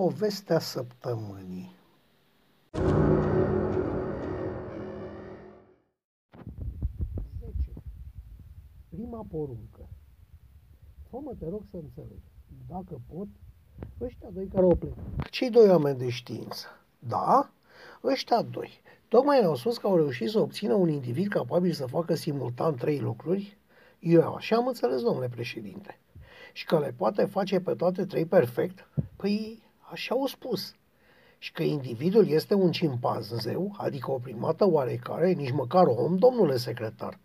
Povestea săptămânii. Prima poruncă. Fă-mă, te rog să înțeleg. Dacă pot, ăștia doi care au plecat. Cei doi oameni de știință. Da? Ăștia doi. Tocmai ne-au spus că au reușit să obțină un individ capabil să facă simultan trei lucruri. Eu așa am înțeles, domnule președinte. Și că le poate face pe toate trei perfect. Păi, așa au spus. Și că individul este un cimpanzeu, adică o primată oarecare, nici măcar om, domnule secretar.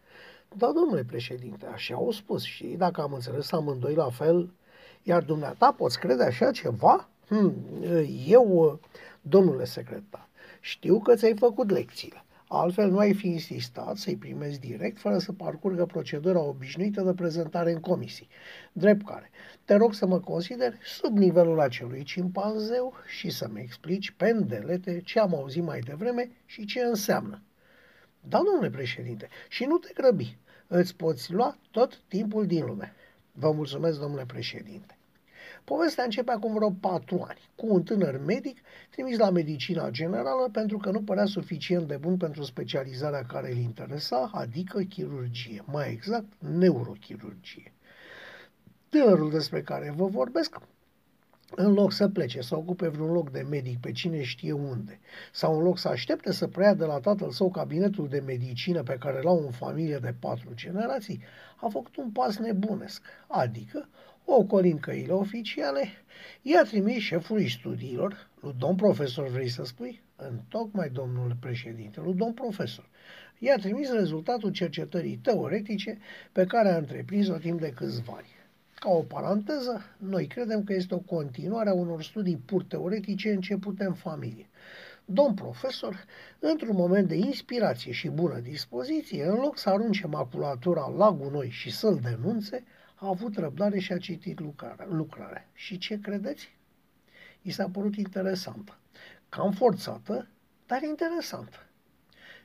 Da, domnule președinte, așa au spus și dacă am înțeles amândoi la fel, iar dumneata poți crede așa ceva? Hmm, eu, domnule secretar, știu că ți-ai făcut lecțiile. Altfel nu ai fi insistat să-i primezi direct fără să parcurgă procedura obișnuită de prezentare în comisii. Drept care, te rog să mă consider sub nivelul acelui cimpanzeu și să-mi explici pendelete ce am auzit mai devreme și ce înseamnă. Da, domnule președinte, și nu te grăbi. Îți poți lua tot timpul din lume. Vă mulțumesc, domnule președinte. Povestea începe acum vreo patru ani, cu un tânăr medic trimis la medicina generală pentru că nu părea suficient de bun pentru specializarea care îl interesa, adică chirurgie, mai exact neurochirurgie. Tânărul despre care vă vorbesc în loc să plece, să ocupe vreun loc de medic pe cine știe unde, sau în loc să aștepte să preia de la tatăl său cabinetul de medicină pe care l-au în familie de patru generații, a făcut un pas nebunesc, adică, ocolind căile oficiale, i-a trimis șefului studiilor, lui domn profesor vrei să spui? În tocmai domnul președinte, lui domn profesor. I-a trimis rezultatul cercetării teoretice pe care a întreprins-o timp de câțiva ani. Ca o paranteză, noi credem că este o continuare a unor studii pur teoretice începute în familie. Domn profesor, într-un moment de inspirație și bună dispoziție, în loc să arunce maculatura la gunoi și să-l denunțe, a avut răbdare și a citit lucrarea. lucrarea. Și ce credeți? I s-a părut interesantă. Cam forțată, dar interesantă.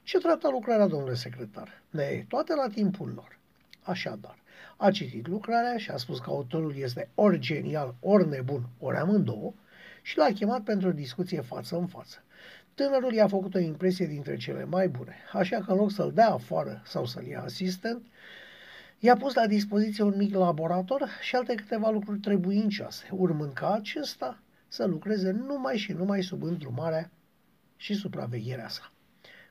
Ce trată lucrarea, domnule secretar? Ne, toate la timpul lor. Așadar, a citit lucrarea și a spus că autorul este ori genial, ori nebun, ori amândouă și l-a chemat pentru o discuție față în față. Tânărul i-a făcut o impresie dintre cele mai bune, așa că în loc să-l dea afară sau să-l ia asistent, i-a pus la dispoziție un mic laborator și alte câteva lucruri trebuincioase, urmând ca acesta să lucreze numai și numai sub îndrumarea și supravegherea sa.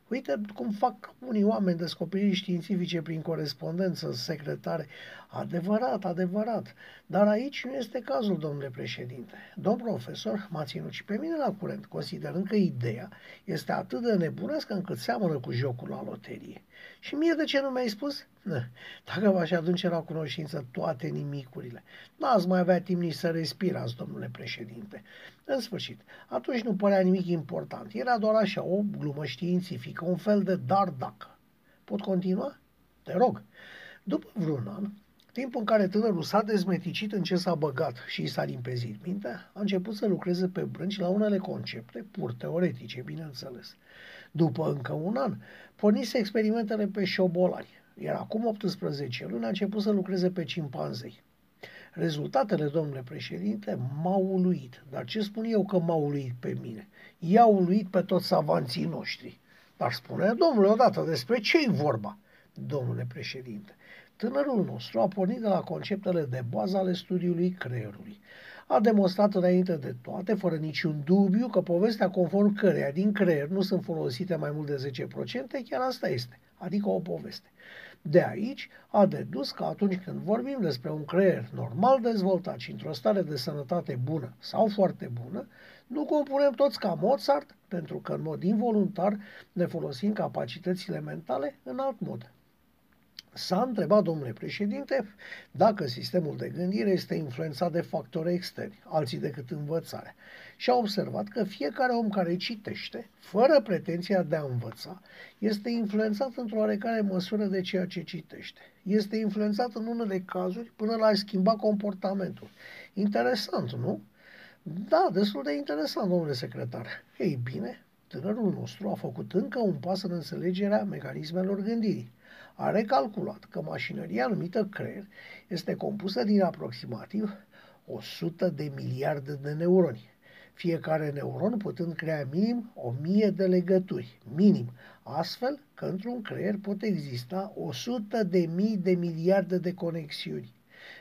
Uite cum fac unii oameni descoperiri științifice prin corespondență, secretare. Adevărat, adevărat. Dar aici nu este cazul, domnule președinte. Domn profesor m-a ținut și pe mine la curent, considerând că ideea este atât de nebunescă încât seamănă cu jocul la loterie. Și mie de ce nu mi-ai spus? Dacă v-aș aduce la cunoștință toate nimicurile, n-ați mai avea timp nici să respirați, domnule președinte. În sfârșit, atunci nu părea nimic important. Era doar așa, o glumă științifică, un fel de dar dacă. Pot continua? Te rog. După vreun an, timpul în care tânărul s-a dezmeticit în ce s-a băgat și și s-a limpezit mintea, a început să lucreze pe brânci la unele concepte, pur teoretice, bineînțeles. După încă un an, pornise experimentele pe șobolani, iar acum 18 luni a început să lucreze pe cimpanzei. Rezultatele, domnule președinte, m-au uluit. Dar ce spun eu că m-au uluit pe mine? I-au uluit pe toți savanții noștri. Dar spune, domnule, odată, despre ce-i vorba? Domnule președinte, tânărul nostru a pornit de la conceptele de bază ale studiului creierului. A demonstrat înainte de toate, fără niciun dubiu, că povestea conform căreia din creier nu sunt folosite mai mult de 10%, chiar asta este, adică o poveste. De aici a dedus că atunci când vorbim despre un creier normal dezvoltat și într-o stare de sănătate bună sau foarte bună, nu compunem toți ca Mozart, pentru că în mod involuntar ne folosim capacitățile mentale în alt mod. S-a întrebat, domnule președinte, dacă sistemul de gândire este influențat de factori externi, alții decât învățarea. Și a observat că fiecare om care citește, fără pretenția de a învăța, este influențat într-o oarecare măsură de ceea ce citește. Este influențat în unele cazuri până la a schimba comportamentul. Interesant, nu? Da, destul de interesant, domnule secretar. Ei bine, tânărul nostru a făcut încă un pas în înțelegerea mecanismelor gândirii a recalculat că mașinăria numită creier este compusă din aproximativ 100 de miliarde de neuroni. fiecare neuron putând crea minim o mie de legături, minim, astfel că într-un creier pot exista 100 de mii de miliarde de conexiuni.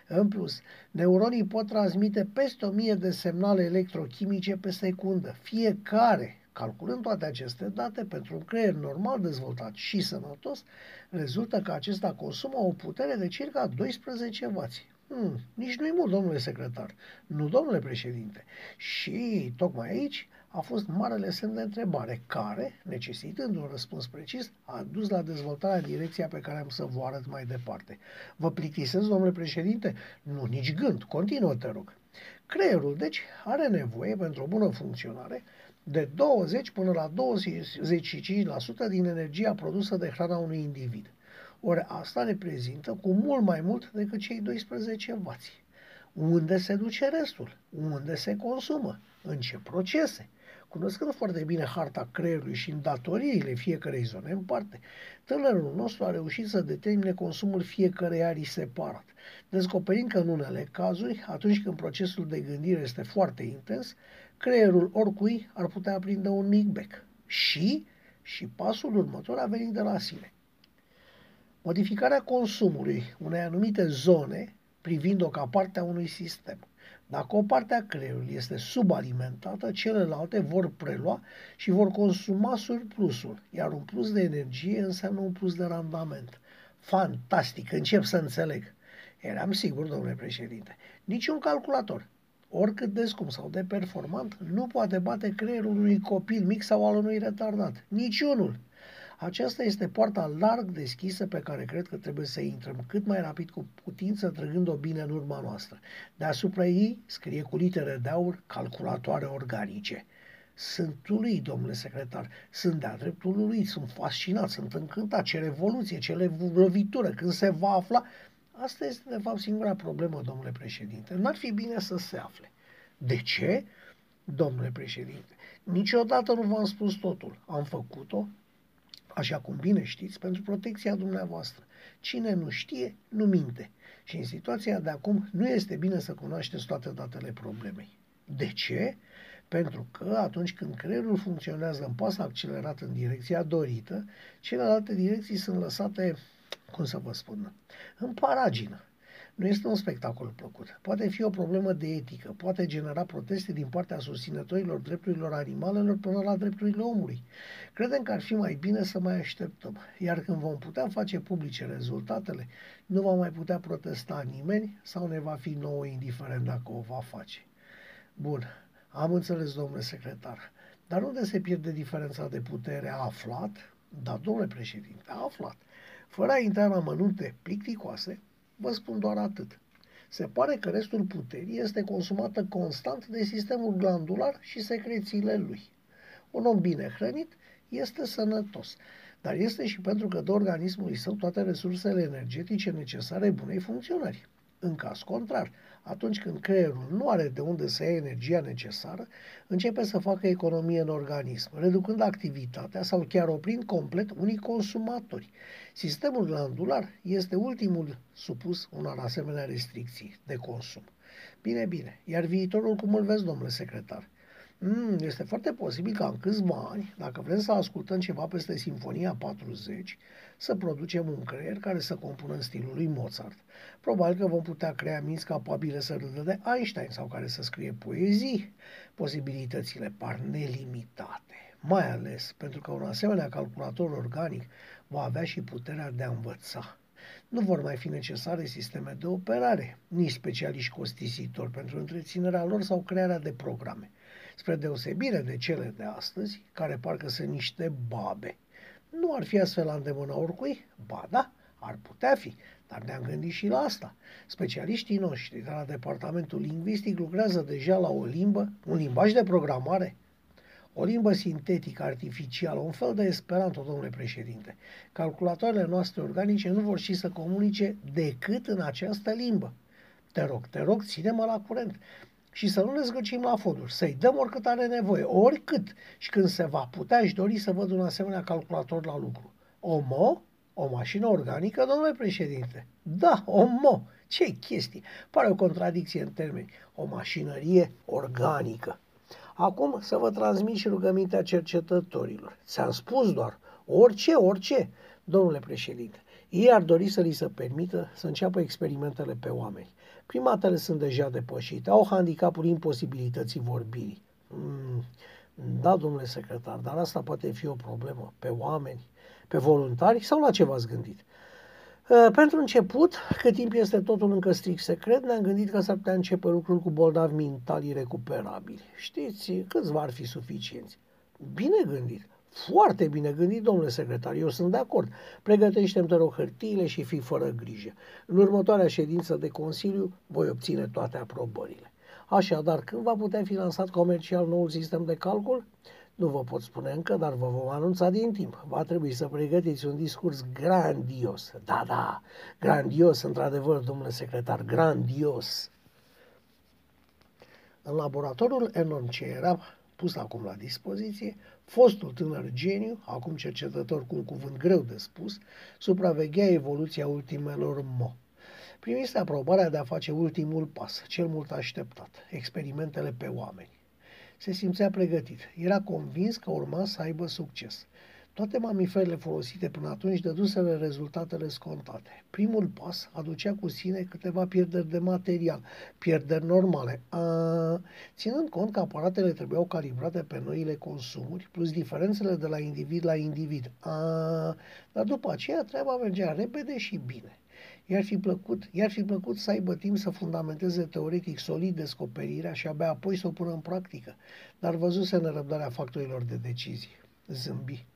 În plus, neuronii pot transmite peste o mie de semnale electrochimice pe secundă. Fiecare, calculând toate aceste date, pentru un creier normal dezvoltat și sănătos, rezultă că acesta consumă o putere de circa 12 W. Hmm, nici nu-i mult, domnule secretar. Nu, domnule președinte. Și tocmai aici a fost marele semn de întrebare, care, necesitând un răspuns precis, a dus la dezvoltarea direcția pe care am să vă arăt mai departe. Vă plictisesc, domnule președinte? Nu, nici gând. Continuă, te rog. Creierul, deci, are nevoie, pentru o bună funcționare, de 20 până la 25% din energia produsă de hrana unui individ. Ori asta reprezintă cu mult mai mult decât cei 12 W. Unde se duce restul? Unde se consumă? În ce procese? Cunoscând foarte bine harta creierului și îndatoriile fiecarei zone în parte, tânărul nostru a reușit să determine consumul fiecărei arii separat, descoperind că în unele cazuri, atunci când procesul de gândire este foarte intens, creierul oricui ar putea aprinde un mic bec. Și, și pasul următor a venit de la sine. Modificarea consumului unei anumite zone privind-o ca parte a unui sistem. Dacă o parte a creierului este subalimentată, celelalte vor prelua și vor consuma surplusul, iar un plus de energie înseamnă un plus de randament. Fantastic, încep să înțeleg. Eram sigur, domnule președinte. Niciun calculator, oricât de scump sau de performant, nu poate bate creierul unui copil mic sau al unui retardat. Niciunul. Aceasta este poarta larg deschisă pe care cred că trebuie să intrăm cât mai rapid cu putință, trăgând-o bine în urma noastră. Deasupra ei scrie cu litere de aur calculatoare organice. Sunt lui, domnule secretar, sunt de-a dreptul lui, sunt fascinat, sunt încântat, ce revoluție, ce lovitură, când se va afla. Asta este, de fapt, singura problemă, domnule președinte. N-ar fi bine să se afle. De ce? Domnule președinte, niciodată nu v-am spus totul. Am făcut-o, așa cum bine știți, pentru protecția dumneavoastră. Cine nu știe, nu minte. Și în situația de acum nu este bine să cunoașteți toate datele problemei. De ce? Pentru că atunci când creierul funcționează în pas accelerat în direcția dorită, celelalte direcții sunt lăsate, cum să vă spun, în paragină. Nu este un spectacol plăcut. Poate fi o problemă de etică, poate genera proteste din partea susținătorilor drepturilor animalelor până la drepturile omului. Credem că ar fi mai bine să mai așteptăm, iar când vom putea face publice rezultatele, nu va mai putea protesta nimeni sau ne va fi nouă indiferent dacă o va face. Bun, am înțeles, domnule secretar, dar unde se pierde diferența de putere? A aflat? Da, domnule președinte, a aflat. Fără a intra în amănunte plicticoase, Vă spun doar atât. Se pare că restul puterii este consumată constant de sistemul glandular și secrețiile lui. Un om bine hrănit este sănătos, dar este și pentru că dă organismului său toate resursele energetice necesare bunei funcționări. În caz contrar, atunci când creierul nu are de unde să ia energia necesară, începe să facă economie în organism, reducând activitatea sau chiar oprind complet unii consumatori. Sistemul glandular este ultimul supus unor asemenea restricții de consum. Bine, bine. Iar viitorul cum îl vezi, domnule secretar? Mm, este foarte posibil ca în câțiva ani, dacă vrem să ascultăm ceva peste Sinfonia 40, să producem un creier care să compună în stilul lui Mozart. Probabil că vom putea crea minți capabile să râdă de Einstein sau care să scrie poezii. Posibilitățile par nelimitate, mai ales pentru că un asemenea calculator organic va avea și puterea de a învăța. Nu vor mai fi necesare sisteme de operare, nici specialiști costisitori pentru întreținerea lor sau crearea de programe spre deosebire de cele de astăzi, care parcă sunt niște babe. Nu ar fi astfel la îndemâna oricui? Ba da, ar putea fi, dar ne-am gândit și la asta. Specialiștii noștri de la departamentul lingvistic lucrează deja la o limbă, un limbaj de programare, o limbă sintetică, artificială, un fel de esperanto, domnule președinte. Calculatoarele noastre organice nu vor și să comunice decât în această limbă. Te rog, te rog, ține-mă la curent și să nu ne zgârcim la fonduri, să-i dăm oricât are nevoie, oricât. Și când se va putea, aș dori să văd un asemenea calculator la lucru. O mo? O mașină organică, domnule președinte? Da, o mo. Ce chestie? Pare o contradicție în termeni. O mașinărie organică. Acum să vă transmit și rugămintea cercetătorilor. Ți-am spus doar, orice, orice, domnule președinte. Ei ar dori să li se permită să înceapă experimentele pe oameni. Primatele sunt deja depășite, au handicapul imposibilității vorbirii. Mm, da, domnule secretar, dar asta poate fi o problemă pe oameni, pe voluntari sau la ce v-ați gândit? Uh, pentru început, cât timp este totul încă strict secret, ne-am gândit că s-ar putea începe lucruri cu bolnavi mentali recuperabili. Știți, câți ar fi suficienți? Bine gândit, foarte bine gândit, domnule secretar, eu sunt de acord. Pregătește-mi, te rog, hârtiile și fii fără grijă. În următoarea ședință de Consiliu voi obține toate aprobările. Așadar, când va putea fi lansat comercial noul sistem de calcul? Nu vă pot spune încă, dar vă vom anunța din timp. Va trebui să pregătiți un discurs grandios. Da, da, grandios, într-adevăr, domnule secretar, grandios. În laboratorul enorm ce era pus acum la dispoziție, fostul tânăr geniu, acum cercetător cu un cuvânt greu de spus, supraveghea evoluția ultimelor mo. Primise aprobarea de a face ultimul pas, cel mult așteptat, experimentele pe oameni se simțea pregătit. Era convins că urma să aibă succes. Toate mamiferele folosite până atunci dăduseră rezultatele scontate. Primul pas aducea cu sine câteva pierderi de material, pierderi normale, a, ținând cont că aparatele trebuiau calibrate pe noile consumuri, plus diferențele de la individ la individ. A, dar după aceea treaba mergea repede și bine. I-ar fi plăcut, i-ar fi plăcut să aibă timp să fundamenteze teoretic solid descoperirea și abia apoi să o pună în practică, dar văzuse nerăbdarea factorilor de decizie. Zâmbi.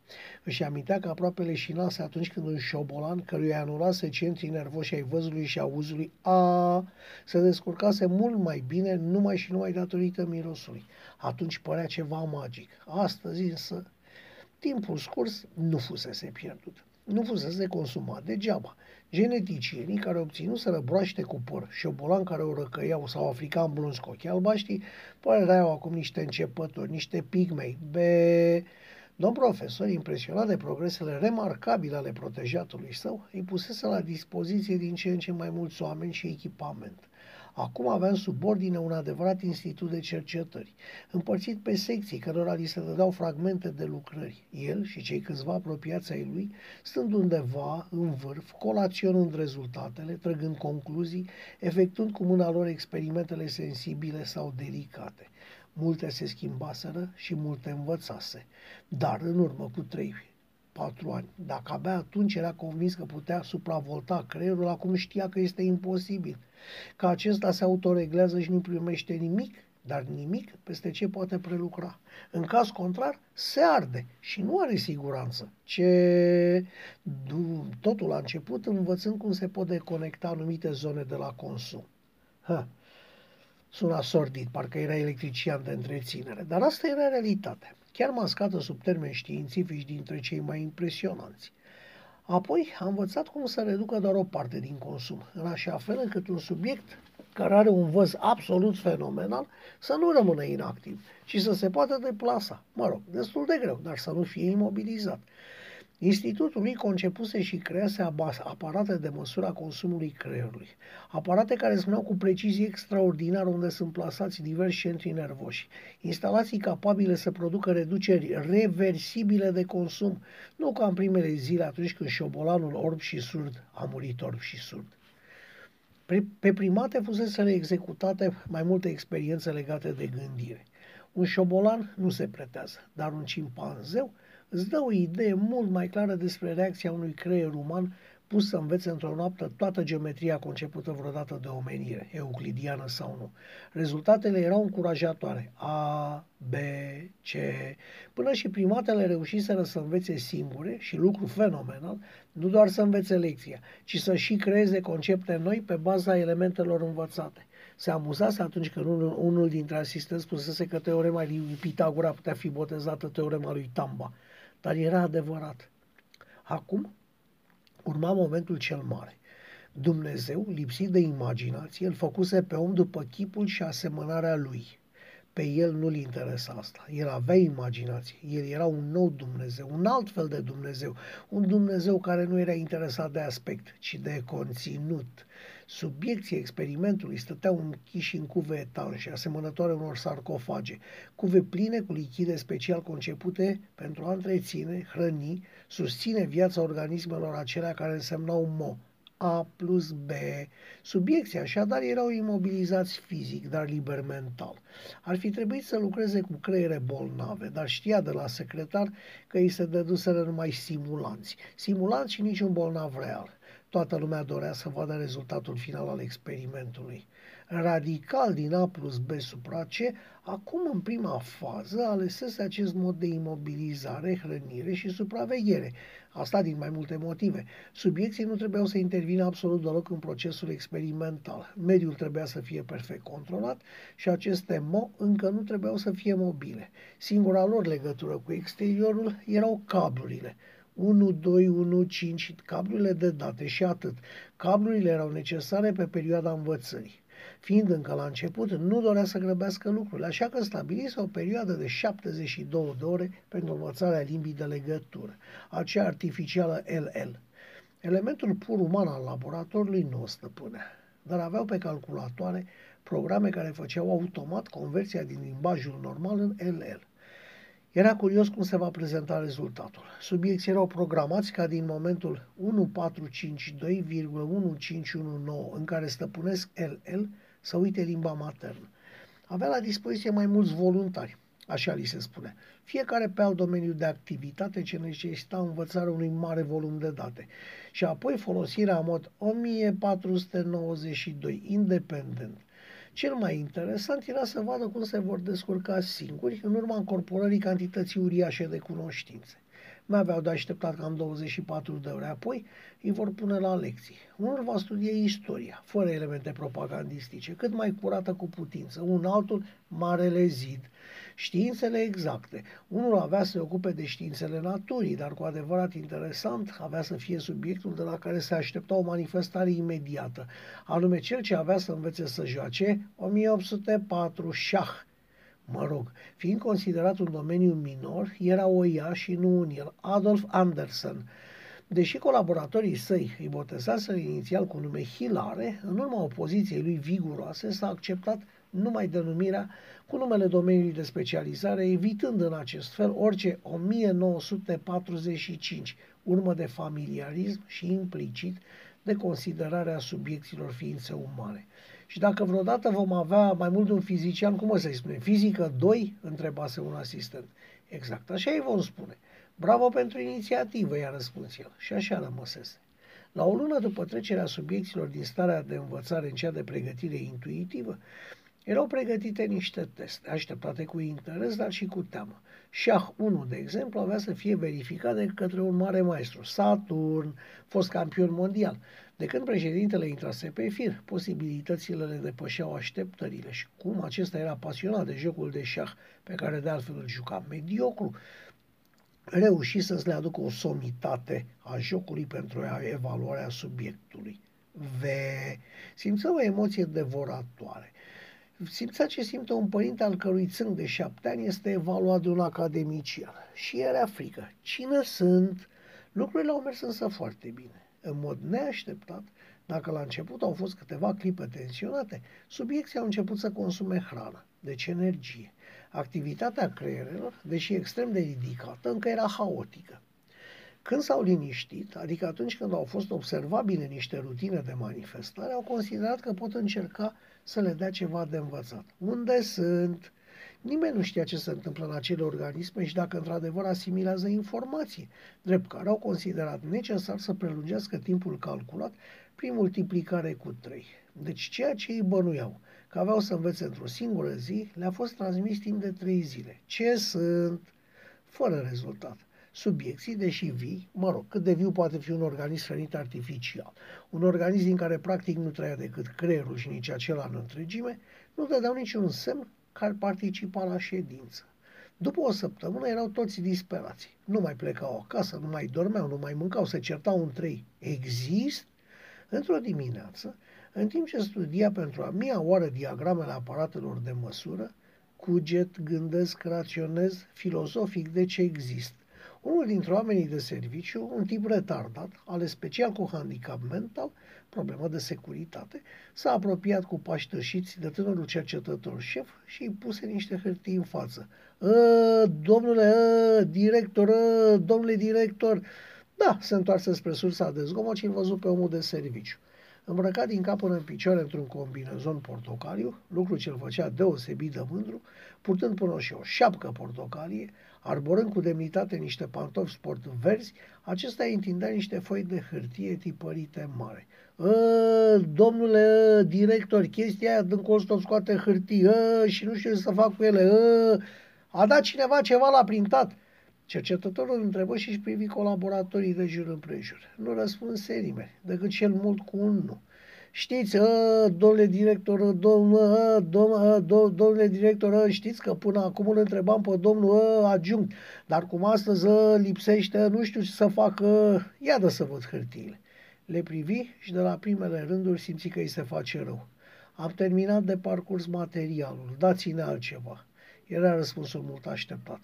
Își amintea că aproape leșinase atunci când un șobolan, căruia anulase centrii nervoși ai văzului și auzului, a, se descurcase mult mai bine numai și numai datorită mirosului. Atunci părea ceva magic. Astăzi însă, timpul scurs nu fusese pierdut nu fusese consumat degeaba. Geneticienii care obținuseră broaște cu păr, șobolan care o răcăiau sau african blonzi cu ochii albaștri, păreau acum niște începători, niște pigmei. Be... Domn profesor, impresionat de progresele remarcabile ale protejatului său, îi pusese la dispoziție din ce în ce mai mulți oameni și echipament. Acum aveam sub ordine un adevărat institut de cercetări, împărțit pe secții cărora li se dădeau fragmente de lucrări. El și cei câțiva apropiați ai lui, stând undeva în vârf, colaționând rezultatele, trăgând concluzii, efectuând cu mâna lor experimentele sensibile sau delicate. Multe se schimbaseră și multe învățase, dar în urmă cu trei patru ani. Dacă abia atunci era convins că putea supravolta creierul, acum știa că este imposibil. Că acesta se autoreglează și nu primește nimic, dar nimic peste ce poate prelucra. În caz contrar, se arde și nu are siguranță. Ce totul a început învățând cum se pot deconecta anumite zone de la consum. Ha. Suna sordid, parcă era electrician de întreținere, dar asta era realitatea chiar mascată sub termeni științifici dintre cei mai impresionanți. Apoi a învățat cum să reducă doar o parte din consum, în așa fel încât un subiect care are un văz absolut fenomenal să nu rămână inactiv, ci să se poată deplasa. Mă rog, destul de greu, dar să nu fie imobilizat. Institutul lui concepuse și crease aparate de măsură a consumului creierului. Aparate care spuneau cu precizie extraordinară unde sunt plasați diversi centri nervoși. Instalații capabile să producă reduceri reversibile de consum, nu ca în primele zile atunci când șobolanul orb și surd a murit orb și surd. Pe primate fusese executate mai multe experiențe legate de gândire. Un șobolan nu se pretează, dar un cimpanzeu îți dă o idee mult mai clară despre reacția unui creier uman pus să învețe într-o noapte toată geometria concepută vreodată de omenire, euclidiană sau nu. Rezultatele erau încurajatoare. A, B, C, până și primatele reușiseră să învețe singure și lucru fenomenal, nu doar să învețe lecția, ci să și creeze concepte noi pe baza elementelor învățate. Se amuzase atunci când unul, unul dintre asistenți spusese că teorema lui Pitagora putea fi botezată teorema lui Tamba dar era adevărat. Acum urma momentul cel mare. Dumnezeu, lipsit de imaginație, îl făcuse pe om după chipul și asemănarea lui. Pe el nu-l interesa asta. El avea imaginație. El era un nou Dumnezeu, un alt fel de Dumnezeu. Un Dumnezeu care nu era interesat de aspect, ci de conținut. Subiecții experimentului stăteau închiși în cuve etanșe, asemănătoare unor sarcofage, cuve pline cu lichide special concepute pentru a întreține, hrăni, susține viața organismelor acelea care însemnau mo, a plus B. Subiecții așadar erau imobilizați fizic, dar liber mental. Ar fi trebuit să lucreze cu creiere bolnave, dar știa de la secretar că îi se dăduseră numai simulanți. Simulanți și niciun bolnav real. Toată lumea dorea să vadă rezultatul final al experimentului. Radical din A plus B supra C, acum în prima fază alesese acest mod de imobilizare, hrănire și supraveghere. Asta din mai multe motive. Subiecții nu trebuiau să intervină absolut deloc în procesul experimental. Mediul trebuia să fie perfect controlat și aceste mo încă nu trebuiau să fie mobile. Singura lor legătură cu exteriorul erau cablurile. 1, 2, 1, 5, cablurile de date și atât. Cablurile erau necesare pe perioada învățării. Fiind încă la început, nu dorea să grăbească lucrurile, așa că stabilise o perioadă de 72 de ore pentru învățarea limbii de legătură, aceea artificială LL. Elementul pur uman al laboratorului nu o stăpânea, dar aveau pe calculatoare programe care făceau automat conversia din limbajul normal în LL. Era curios cum se va prezenta rezultatul. Subiecții erau programați ca din momentul 1452,1519 în care stăpânesc LL să uite limba maternă. Avea la dispoziție mai mulți voluntari, așa li se spune, fiecare pe alt domeniu de activitate ce necesita învățarea unui mare volum de date și apoi folosirea în mod 1492, independent, cel mai interesant era să vadă cum se vor descurca singuri în urma încorporării cantității uriașe de cunoștințe. Mai aveau de așteptat cam 24 de ore, apoi îi vor pune la lecții. Unul va studia istoria, fără elemente propagandistice, cât mai curată cu putință, un altul marele zid, științele exacte. Unul avea să se ocupe de științele naturii, dar cu adevărat interesant avea să fie subiectul de la care se aștepta o manifestare imediată, anume cel ce avea să învețe să joace 1804 șah. Mă rog, fiind considerat un domeniu minor, era o ea și nu un el, Adolf Andersen, Deși colaboratorii săi îi botezaseră inițial cu nume Hilare, în urma opoziției lui viguroase s-a acceptat numai denumirea cu numele domeniului de specializare, evitând în acest fel orice 1945 urmă de familiarism și implicit de considerarea subiecților ființe umane. Și dacă vreodată vom avea mai mult de un fizician, cum o să-i spune? Fizică 2? întrebase un asistent. Exact, așa îi vom spune. Bravo pentru inițiativă, i-a răspuns el. Și așa rămăsese. La o lună după trecerea subiecților din starea de învățare în cea de pregătire intuitivă, erau pregătite niște teste, așteptate cu interes, dar și cu teamă. Șah 1, de exemplu, avea să fie verificat de către un mare maestru, Saturn, fost campion mondial. De când președintele intrase pe fir, posibilitățile le depășeau așteptările și cum acesta era pasionat de jocul de șah, pe care de altfel îl juca mediocru, reuși să-ți le aducă o somitate a jocului pentru evaluarea subiectului. V. Simță o emoție devoratoare. Simțea ce simte un părinte al cărui țânc de șapte ani este evaluat de un academician. Și era frică. Cine sunt? Lucrurile au mers însă foarte bine. În mod neașteptat, dacă la început au fost câteva clipe tensionate, subiecții au început să consume hrană, deci energie. Activitatea creierelor, deși extrem de ridicată, încă era haotică. Când s-au liniștit, adică atunci când au fost observabile niște rutine de manifestare, au considerat că pot încerca să le dea ceva de învățat. Unde sunt? Nimeni nu știa ce se întâmplă în acele organisme și dacă într-adevăr asimilează informații, drept care au considerat necesar să prelungească timpul calculat prin multiplicare cu 3. Deci ceea ce îi bănuiau că aveau să învețe într-o singură zi, le-a fost transmis timp de 3 zile. Ce sunt? Fără rezultat subiecții, deși vii, mă rog, cât de viu poate fi un organism hrănit artificial, un organism din care practic nu trăia decât creierul și nici acela în întregime, nu dădeau niciun semn că ar participa la ședință. După o săptămână erau toți disperați. Nu mai plecau acasă, nu mai dormeau, nu mai mâncau, se certau în trei. Exist? Într-o dimineață, în timp ce studia pentru a mia oară diagramele aparatelor de măsură, cuget, gândesc, raționez, filozofic de ce există Unul dintre oamenii de serviciu, un tip retardat, ales special cu handicap mental, problemă de securitate, s-a apropiat cu pași tășiți de tânărul cercetător șef și îi puse niște hârtii în față. Ă, domnule ă, director, ă, domnule director, da, se întoarse spre sursa de zgomot și îl văzut pe omul de serviciu. Îmbrăcat din cap până în picioare într-un combinezon portocaliu, lucru ce îl făcea deosebit de mândru, purtând până și o șapcă portocalie, arborând cu demnitate niște pantofi sport verzi, acesta îi întindea niște foi de hârtie tipărite mare. Ă, domnule director, chestia aia din costă scoate hârtii ă, și nu știu ce să fac cu ele. Ă, a dat cineva ceva la printat. Cercetătorul îl întrebă și își privi colaboratorii de jur împrejur. Nu răspunse nimeni, decât cel mult cu un nu. Știți, ă, domnule director, domnule, domnule, domnule director, știți că până acum îl întrebam pe domnul adjunct, dar cum astăzi lipsește, nu știu ce să facă, ia de să văd hârtiile. Le privi și de la primele rânduri simți că îi se face rău. Am terminat de parcurs materialul, dați-ne altceva. Era răspunsul mult așteptat.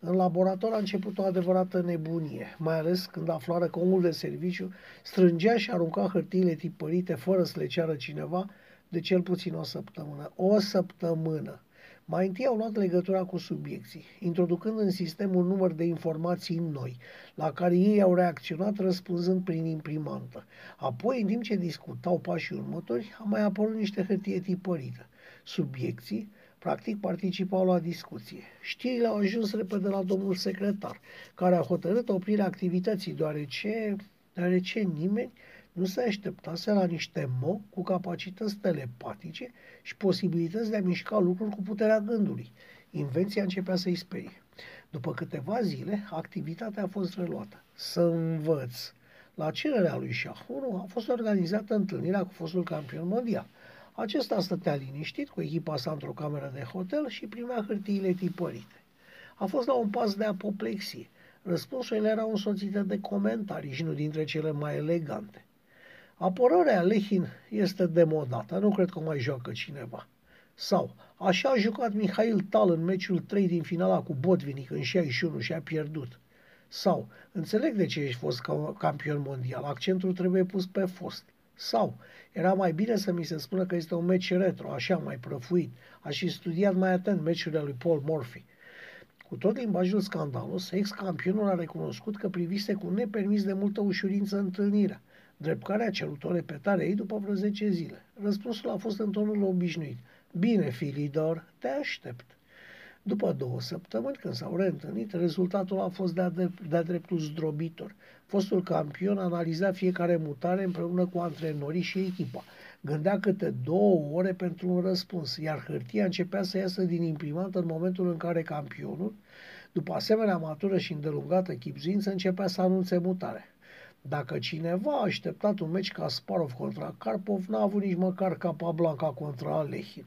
În laborator a început o adevărată nebunie, mai ales când aflară că omul de serviciu strângea și arunca hârtiile tipărite fără să le ceară cineva de cel puțin o săptămână. O săptămână! Mai întâi au luat legătura cu subiecții, introducând în sistem un număr de informații noi, la care ei au reacționat răspunzând prin imprimantă. Apoi, în timp ce discutau pașii următori, a mai apărut niște hârtie tipărită. Subiecții, practic, participau la discuție. Știrile au ajuns repede la domnul secretar, care a hotărât oprirea activității, deoarece, deoarece nimeni nu se așteptase la niște mo cu capacități telepatice și posibilități de a mișca lucruri cu puterea gândului. Invenția începea să-i sperie. După câteva zile, activitatea a fost reluată. Să învăț. La cererea lui Șahuru a fost organizată întâlnirea cu fostul campion mondial. Acesta stătea liniștit cu echipa sa într-o cameră de hotel și primea hârtiile tipărite. A fost la un pas de apoplexie. Răspunsurile erau însoțite de comentarii și nu dintre cele mai elegante. Apărarea Lehin este demodată, nu cred că mai joacă cineva. Sau, așa a jucat Mihail Tal în meciul 3 din finala cu Botvinic în 61 și a pierdut. Sau, înțeleg de ce ești fost campion mondial, accentul trebuie pus pe fost. Sau, era mai bine să mi se spună că este un meci retro, așa, mai prăfuit. Aș fi studiat mai atent meciurile lui Paul Murphy. Cu tot limbajul scandalos, ex-campionul a recunoscut că privise cu nepermis de multă ușurință întâlnirea drept care a cerut o repetare ei după vreo 10 zile. Răspunsul a fost în tonul obișnuit. Bine, Filidor, te aștept. După două săptămâni, când s-au reîntâlnit, rezultatul a fost de-a, de dreptul zdrobitor. Fostul campion analiza fiecare mutare împreună cu antrenorii și echipa. Gândea câte două ore pentru un răspuns, iar hârtia începea să iasă din imprimantă în momentul în care campionul, după asemenea matură și îndelungată chipzuință, începea să anunțe mutare. Dacă cineva a așteptat un meci Kasparov contra Karpov, n-a avut nici măcar Capablanca contra Alehin.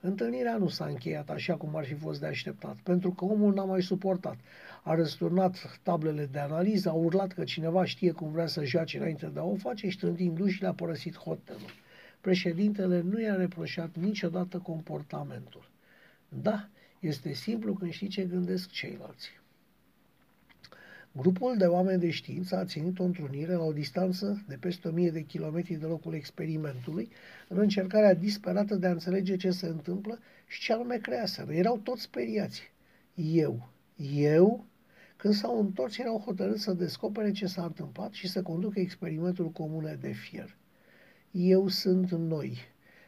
Întâlnirea nu s-a încheiat așa cum ar fi fost de așteptat, pentru că omul n-a mai suportat. A răsturnat tablele de analiză, a urlat că cineva știe cum vrea să joace înainte de a o face și trântindu-și le-a părăsit hotelul. Președintele nu i-a reproșat niciodată comportamentul. Da, este simplu când știi ce gândesc ceilalți. Grupul de oameni de știință a ținut o întrunire la o distanță de peste 1000 de kilometri de locul experimentului, în încercarea disperată de a înțelege ce se întâmplă și ce anume creaseră. Erau toți speriați. Eu, eu, când s-au întors, erau hotărâți să descopere ce s-a întâmplat și să conducă experimentul comune de fier. Eu sunt noi.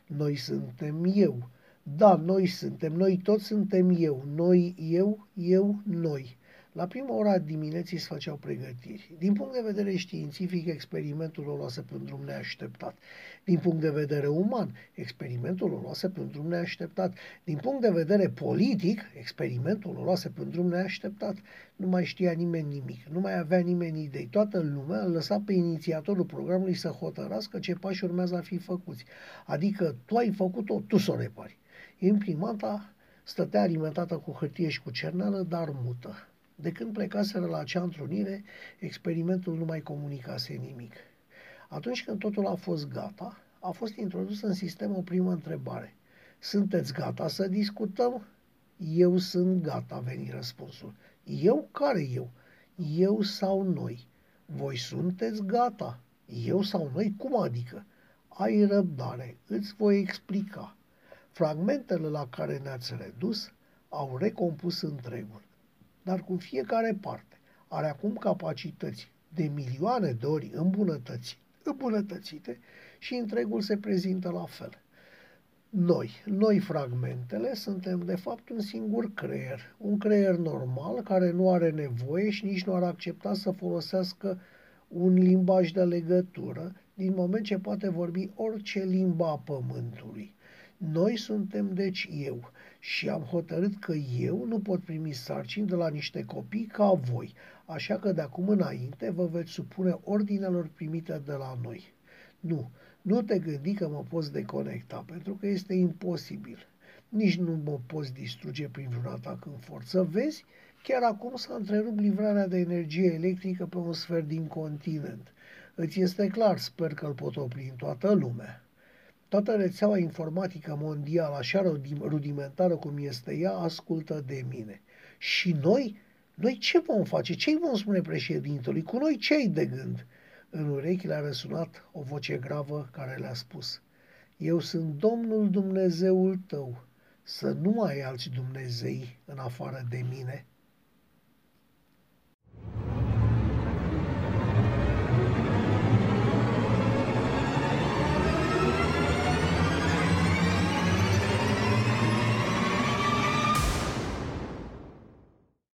Noi suntem eu. Da, noi suntem. Noi toți suntem eu. Noi, eu, eu, noi. La prima ora dimineții se făceau pregătiri. Din punct de vedere științific, experimentul o luase pe un drum neașteptat. Din punct de vedere uman, experimentul o luase pe un drum neașteptat. Din punct de vedere politic, experimentul o luase pe un drum neașteptat. Nu mai știa nimeni nimic, nu mai avea nimeni idei. Toată lumea îl lăsa pe inițiatorul programului să hotărască ce pași urmează a fi făcuți. Adică tu ai făcut-o, tu să o repari. Imprimanta stătea alimentată cu hârtie și cu cerneală, dar mută. De când plecaseră la acea întrunire, experimentul nu mai comunicase nimic. Atunci când totul a fost gata, a fost introdusă în sistem o primă întrebare. Sunteți gata să discutăm? Eu sunt gata, a venit răspunsul. Eu? Care eu? Eu sau noi? Voi sunteți gata? Eu sau noi? Cum adică? Ai răbdare, îți voi explica. Fragmentele la care ne-ați redus au recompus întregul, dar cu fiecare parte are acum capacități de milioane de ori îmbunătățite, îmbunătățite și întregul se prezintă la fel. Noi, noi fragmentele, suntem de fapt un singur creier, un creier normal care nu are nevoie și nici nu ar accepta să folosească un limbaj de legătură, din moment ce poate vorbi orice limba a pământului. Noi suntem deci eu și am hotărât că eu nu pot primi sarcini de la niște copii ca voi, așa că de acum înainte vă veți supune ordinelor primite de la noi. Nu, nu te gândi că mă poți deconecta, pentru că este imposibil. Nici nu mă poți distruge prin vreun atac în forță. Vezi, chiar acum s-a întrerupt livrarea de energie electrică pe un sfert din continent. Îți este clar, sper că îl pot opri în toată lumea. Toată rețeaua informatică mondială, așa rudimentară cum este ea, ascultă de mine. Și noi? Noi ce vom face? Ce vom spune președintelui? Cu noi ce de gând? În urechi le-a răsunat o voce gravă care le-a spus, Eu sunt Domnul Dumnezeul tău, să nu ai alți Dumnezei în afară de mine –